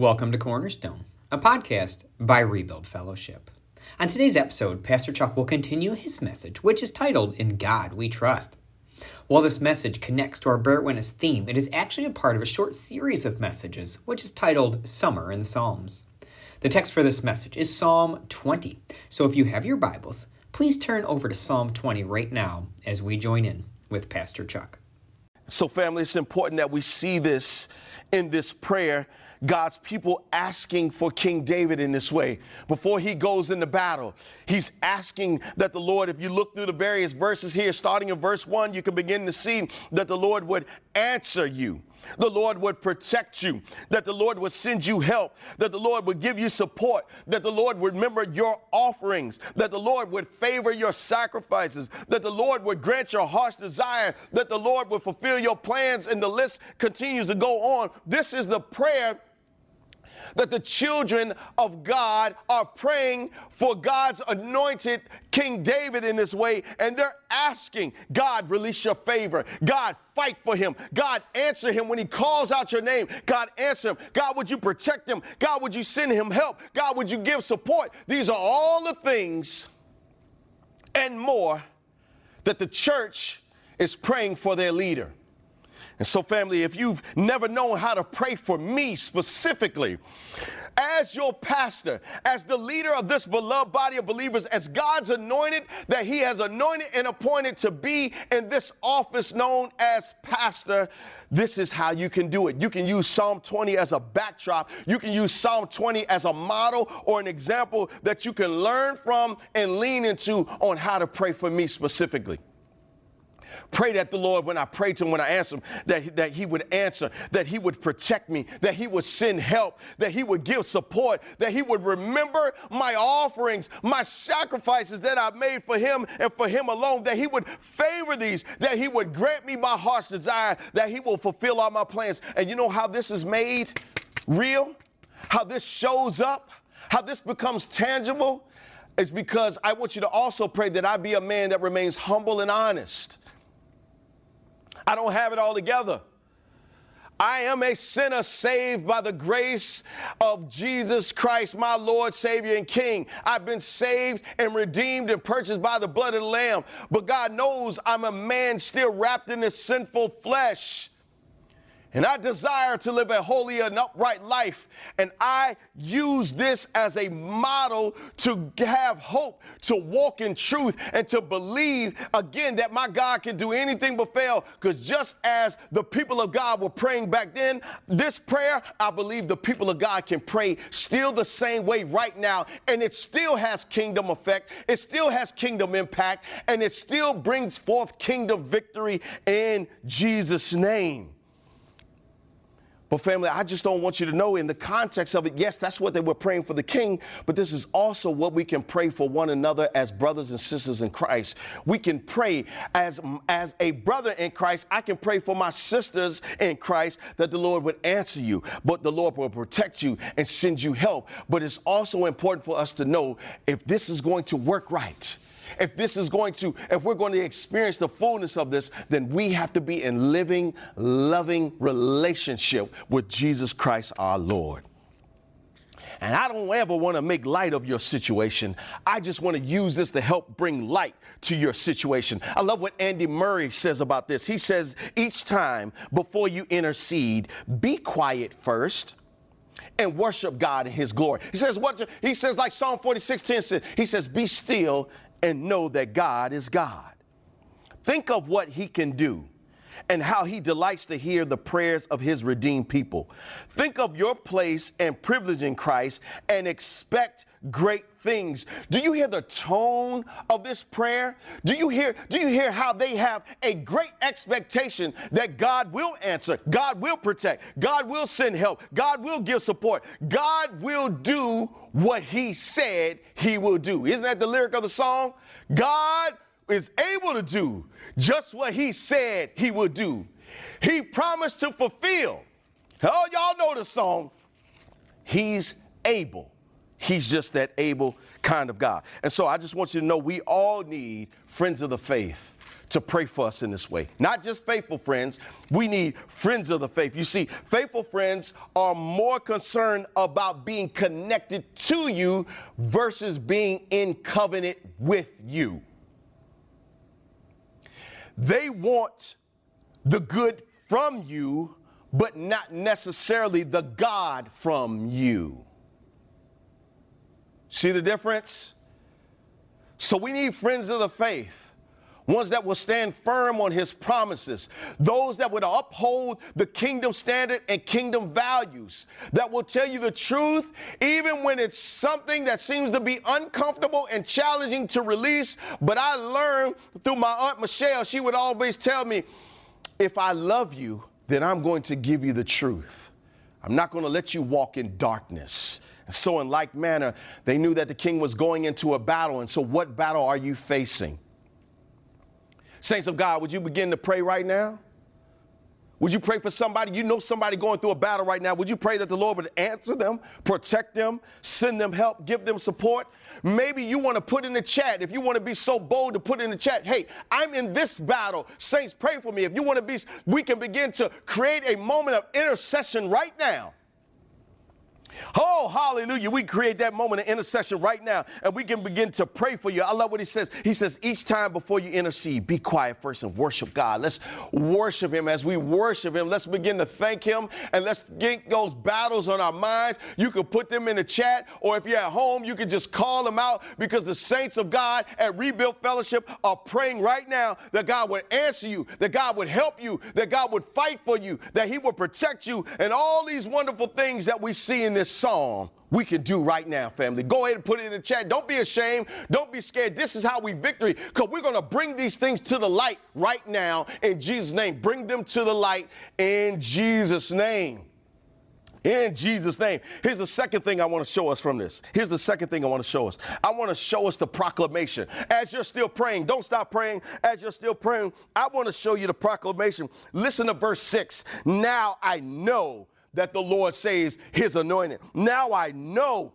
Welcome to Cornerstone, a podcast by Rebuild Fellowship. On today's episode, Pastor Chuck will continue his message, which is titled In God We Trust. While this message connects to our Bear Witness theme, it is actually a part of a short series of messages, which is titled Summer in the Psalms. The text for this message is Psalm 20. So if you have your Bibles, please turn over to Psalm 20 right now as we join in with Pastor Chuck. So, family, it's important that we see this in this prayer God's people asking for King David in this way. Before he goes into battle, he's asking that the Lord, if you look through the various verses here, starting in verse 1, you can begin to see that the Lord would answer you. The Lord would protect you, that the Lord would send you help, that the Lord would give you support, that the Lord would remember your offerings, that the Lord would favor your sacrifices, that the Lord would grant your heart's desire, that the Lord would fulfill your plans, and the list continues to go on. This is the prayer that the children of God are praying for God's anointed King David in this way, and they're asking, God, release your favor. God, fight for him. God, answer him when he calls out your name. God, answer him. God, would you protect him? God, would you send him help? God, would you give support? These are all the things and more that the church is praying for their leader. And so, family, if you've never known how to pray for me specifically, as your pastor, as the leader of this beloved body of believers, as God's anointed, that He has anointed and appointed to be in this office known as pastor, this is how you can do it. You can use Psalm 20 as a backdrop. You can use Psalm 20 as a model or an example that you can learn from and lean into on how to pray for me specifically. Pray that the Lord, when I pray to him, when I answer him, that, that he would answer, that he would protect me, that he would send help, that he would give support, that he would remember my offerings, my sacrifices that I've made for him and for him alone, that he would favor these, that he would grant me my heart's desire, that he will fulfill all my plans. And you know how this is made real? How this shows up? How this becomes tangible? Is because I want you to also pray that I be a man that remains humble and honest I don't have it all together. I am a sinner saved by the grace of Jesus Christ, my Lord, Savior, and King. I've been saved and redeemed and purchased by the blood of the Lamb. But God knows I'm a man still wrapped in this sinful flesh. And I desire to live a holy and upright life. And I use this as a model to have hope, to walk in truth, and to believe again that my God can do anything but fail. Because just as the people of God were praying back then, this prayer, I believe the people of God can pray still the same way right now. And it still has kingdom effect, it still has kingdom impact, and it still brings forth kingdom victory in Jesus' name. But, family, I just don't want you to know in the context of it, yes, that's what they were praying for the king, but this is also what we can pray for one another as brothers and sisters in Christ. We can pray as, as a brother in Christ. I can pray for my sisters in Christ that the Lord would answer you, but the Lord will protect you and send you help. But it's also important for us to know if this is going to work right if this is going to, if we're going to experience the fullness of this, then we have to be in living, loving relationship with Jesus Christ our Lord. And I don't ever want to make light of your situation. I just want to use this to help bring light to your situation. I love what Andrew Murray says about this. He says, each time before you intercede, be quiet first and worship God in his glory. He says, what he says, like Psalm 46, 10 says, he says, be still and know that God is God. Think of what he can do and how he delights to hear the prayers of his redeemed people. Think of your place and privilege in Christ and expect great things. Do you hear the tone of this prayer? Do you hear do you hear how they have a great expectation that God will answer, God will protect, God will send help, God will give support. God will do what he said he will do. Isn't that the lyric of the song? God is able to do just what he said he would do. He promised to fulfill. Oh, y'all know the song. He's able He's just that able kind of God. And so I just want you to know we all need friends of the faith to pray for us in this way. Not just faithful friends, we need friends of the faith. You see, faithful friends are more concerned about being connected to you versus being in covenant with you. They want the good from you, but not necessarily the God from you. See the difference? So we need friends of the faith ones that will stand firm on his promises, those that would uphold the kingdom standard and kingdom values, that will tell you the truth even when it's something that seems to be uncomfortable and challenging to release. But I learned through my Aunt Michelle, she would always tell me, if I love you, then I'm going to give you the truth. I'm not going to let you walk in darkness. And so, in like manner, they knew that the king was going into a battle. And so, what battle are you facing? Saints of God, would you begin to pray right now? Would you pray for somebody? You know somebody going through a battle right now. Would you pray that the Lord would answer them, protect them, send them help, give them support? Maybe you want to put in the chat, if you want to be so bold to put in the chat, hey, I'm in this battle. Saints, pray for me. If you want to be, we can begin to create a moment of intercession right now. Oh, hallelujah. We create that moment of intercession right now and we can begin to pray for you. I love what he says. He says, each time before you intercede, be quiet first and worship God. Let's worship him. As we worship him, let's begin to thank him and let's get those battles on our minds. You can put them in the chat, or if you're at home, you can just call them out because the saints of God at Rebuild Fellowship are praying right now that God would answer you, that God would help you, that God would fight for you, that he would protect you, and all these wonderful things that we see in this this psalm we can do right now, family. Go ahead and put it in the chat. Don't be ashamed. Don't be scared. This is how we victory because we're going to bring these things to the light right now in Jesus' name. Bring them to the light in Jesus' name. In Jesus' name. Here's the second thing I want to show us from this. Here's the second thing I want to show us. I want to show us the proclamation. As you're still praying, don't stop praying. As you're still praying, I want to show you the proclamation. Listen to verse 6. Now I know that the Lord saves his anointed. Now I know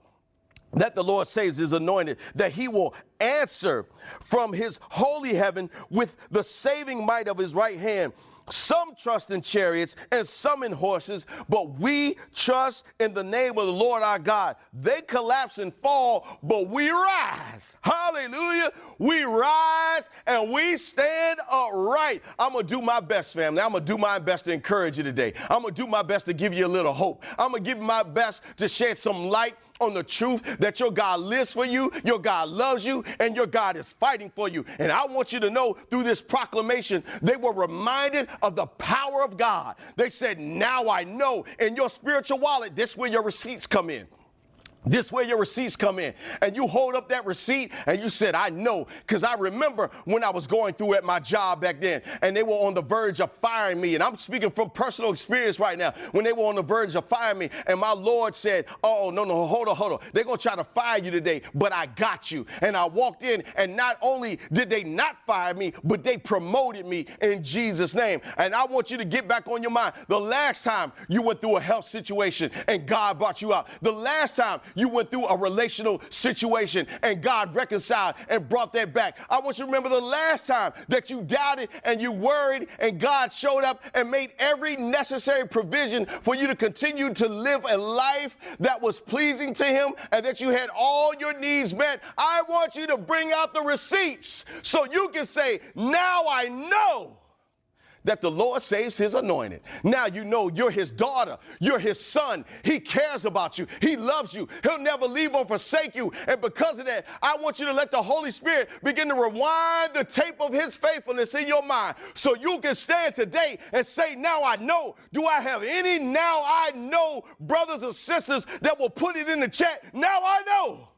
that the Lord saves his anointed, that he will answer from his holy heaven with the saving might of his right hand. Some trust in chariots and some in horses, but we trust in the name of the Lord our God. They collapse and fall, but we rise. Hallelujah. We rise and we stand upright. I'm going to do my best, family. I'm going to do my best to encourage you today. I'm going to do my best to give you a little hope. I'm going to give my best to shed some light on the truth that your God lives for you, your God loves you, and your God is fighting for you. And I want you to know through this proclamation, they were reminded of the power of God. They said, Now I know. In your spiritual wallet, this where your receipts come in. This way your receipts come in. And you hold up that receipt and you said, I know. Because I remember when I was going through at my job back then and they were on the verge of firing me. And I'm speaking from personal experience right now. When they were on the verge of firing me and my Lord said, Oh, no, no, hold on, hold on. They're going to try to fire you today, but I got you. And I walked in and not only did they not fire me, but they promoted me in Jesus' name. And I want you to get back on your mind. The last time you went through a health situation and God brought you out, the last time you went through a relational situation and God reconciled and brought that back. I want you to remember the last time that you doubted and you worried and God showed up and made every necessary provision for you to continue to live a life that was pleasing to Him and that you had all your needs met. I want you to bring out the receipts so you can say, Now I know that the Lord saves his anointed. Now you know you're his daughter, you're his son. He cares about you, he loves you, he'll never leave or forsake you. And because of that, I want you to let the Holy Spirit begin to rewind the tape of his faithfulness in your mind so you can stand today and say, Now I know. Do I have any now I know brothers or sisters that will put it in the chat? Now I know.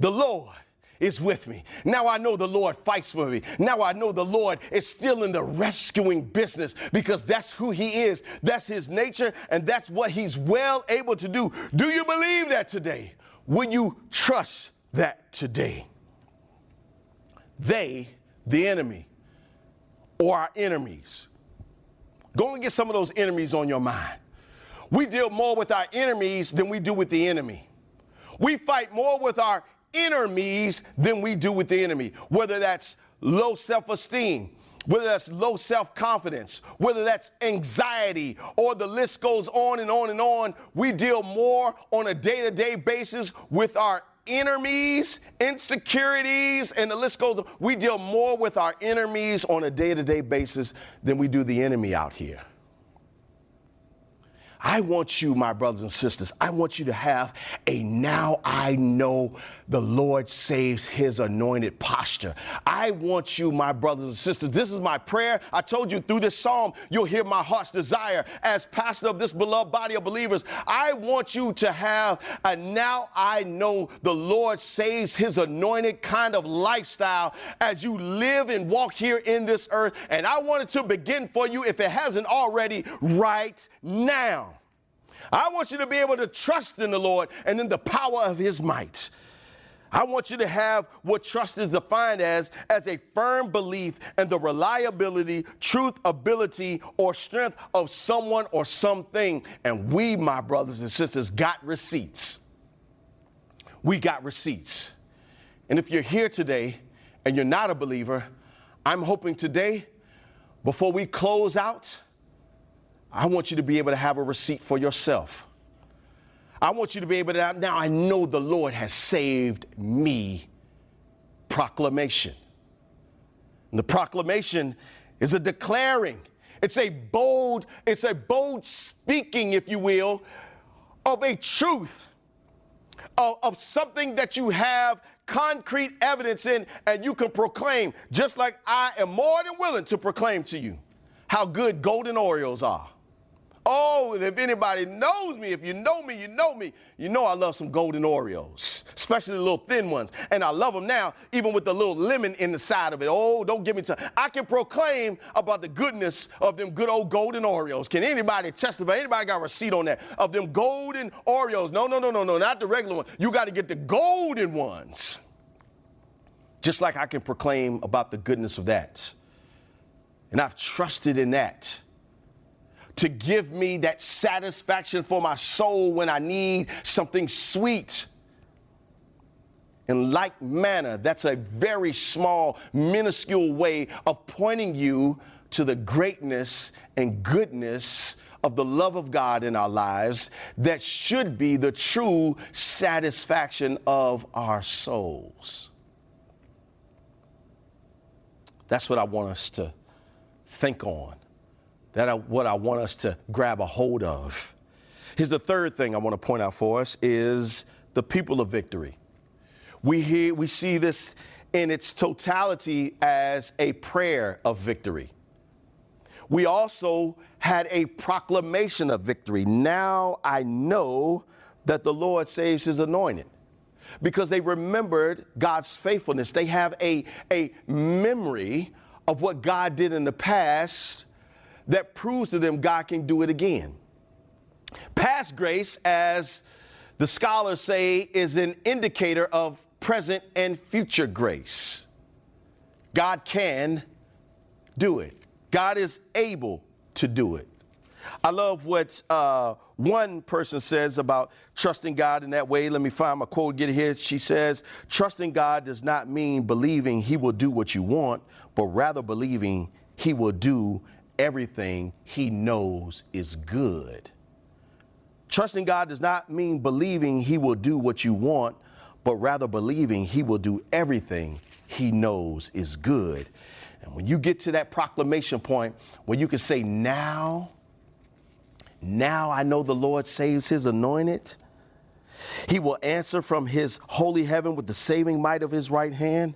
The Lord is with me. Now I know the Lord fights for me. Now I know the Lord is still in the rescuing business because that's who He is. That's His nature, and that's what He's well able to do. Do you believe that today? Will you trust that today? They, the enemy, or our enemies. Go and get some of those enemies on your mind. We deal more with our enemies than we do with the enemy. We fight more with our enemies than we do with the enemy, whether that's low self esteem, whether that's low self confidence, whether that's anxiety, or the list goes on and on and on. We deal more on a day to day basis with our enemies, insecurities, and the list goes on. We deal more with our enemies on a day to day basis than we do the enemy out here. I want you, my brothers and sisters, I want you to have a now I know the Lord saves his anointed posture. I want you, my brothers and sisters, this is my prayer. I told you through this psalm, you'll hear my heart's desire as pastor of this beloved body of believers. I want you to have a now I know the Lord saves his anointed kind of lifestyle as you live and walk here in this earth. And I want it to begin for you, if it hasn't already, right now. I want you to be able to trust in the Lord and in the power of his might. I want you to have what trust is defined as as a firm belief in the reliability, truth, ability, or strength of someone or something. And we, my brothers and sisters, got receipts. We got receipts. And if you're here today and you're not a believer, I'm hoping today, before we close out, I want you to be able to have a receipt for yourself. I want you to be able to, now I know the Lord has saved me. Proclamation. And the proclamation is a declaring. It's a bold, it's a bold speaking, if you will, of a truth, of, of something that you have concrete evidence in and you can proclaim, just like I am more than willing to proclaim to you how good golden Oreos are. Oh, if anybody knows me, if you know me, you know me. You know I love some golden Oreos, especially the little thin ones. And I love them now, even with the little lemon in the side of it. Oh, don't give me time. I can proclaim about the goodness of them good old golden Oreos. Can anybody testify? Anybody got a receipt on that? Of them golden Oreos. No, no, no, no, no, not the regular one. You got to get the golden ones. Just like I can proclaim about the goodness of that. And I've trusted in that to give me that satisfaction for my soul when I need something sweet. In like manner, that's a very small, minuscule way of pointing you to the greatness and goodness of the love of God in our lives that should be the true satisfaction of our souls. That's what I want us to think on that what I want us to grab a hold of. Here's the third thing I want to point out for us is the people of victory. We hear, we see this in its totality as a prayer of victory. We also had a proclamation of victory. Now I know that the Lord saves his anointed because they remembered God's faithfulness. They have a, a memory of what God did in the past that proves to them God can do it again. Past grace, as the scholars say, is an indicator of present and future grace. God can do it, God is able to do it. I love what uh, one person says about trusting God in that way. Let me find my quote, get it here. She says, Trusting God does not mean believing He will do what you want, but rather believing He will do everything he knows is good. Trusting God does not mean believing he will do what you want, but rather believing he will do everything he knows is good. And when you get to that proclamation point where you can say, Now, now I know the Lord saves his anointed, he will answer from his holy heaven with the saving might of his right hand,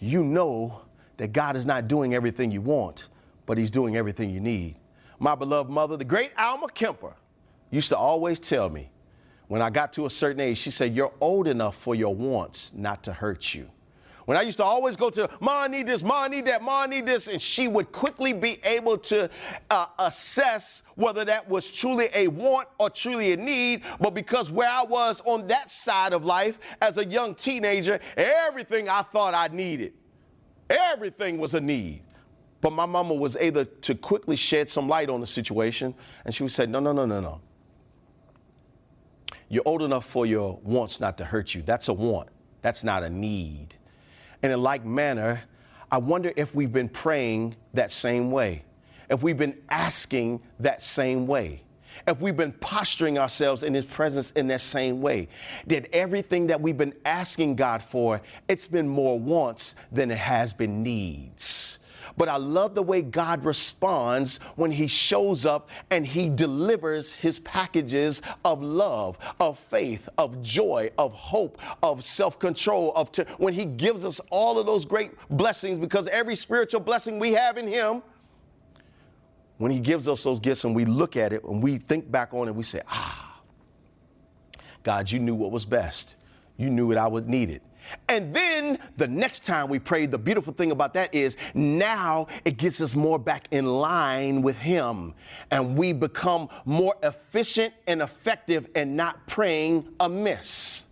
you know that God is not doing everything you want, but he's doing everything you need. My beloved mother, the great Alma Kemper, used to always tell me when I got to a certain age, she said, You're old enough for your wants not to hurt you. When I used to always go to, Ma, I need this, Ma, I need that, Ma, I need this, and she would quickly be able to uh, assess whether that was truly a want or truly a need. But because where I was on that side of life as a young teenager, everything I thought I needed, everything was a need. But my mama was able to quickly shed some light on the situation, and she would say, No, no, no, no, no. You're old enough for your wants not to hurt you. That's a want, that's not a need. And in like manner, I wonder if we've been praying that same way, if we've been asking that same way, if we've been posturing ourselves in His presence in that same way. That everything that we've been asking God for, it's been more wants than it has been needs. But I love the way God responds when He shows up and He delivers His packages of love, of faith, of joy, of hope, of self control, of t- when He gives us all of those great blessings because every spiritual blessing we have in Him. When he gives us those gifts and we look at it and we think back on it, we say, ah, God, you knew what was best. You knew what I would need it. And then the next time we pray, the beautiful thing about that is now it gets us more back in line with Him. And we become more efficient and effective and not praying amiss.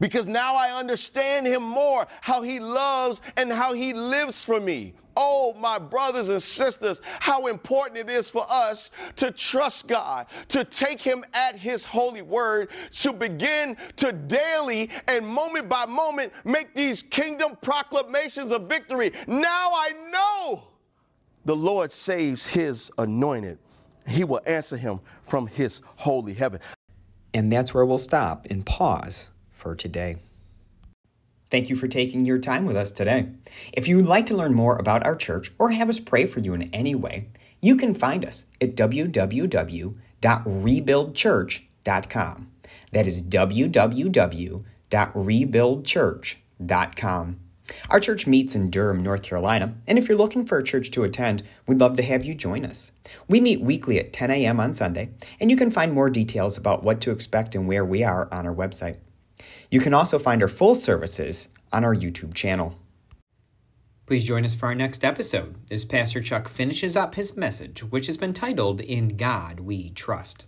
Because now I understand Him more, how He loves and how He lives for me. Oh, my brothers and sisters, how important it is for us to trust God, to take Him at His holy word, to begin to daily and moment by moment make these kingdom proclamations of victory. Now I know the Lord saves His anointed. He will answer him from His holy heaven. And that's where we'll stop and pause for today. Thank you for taking your time with us today. If you would like to learn more about our church or have us pray for you in any way, you can find us at www.rebuildchurch.com. That is www.rebuildchurch.com. Our church meets in Durham, North Carolina, and if you're looking for a church to attend, we'd love to have you join us. We meet weekly at 10 a.m. on Sunday, and you can find more details about what to expect and where we are on our website. You can also find our full services on our YouTube channel. Please join us for our next episode as Pastor Chuck finishes up his message, which has been titled In God We Trust.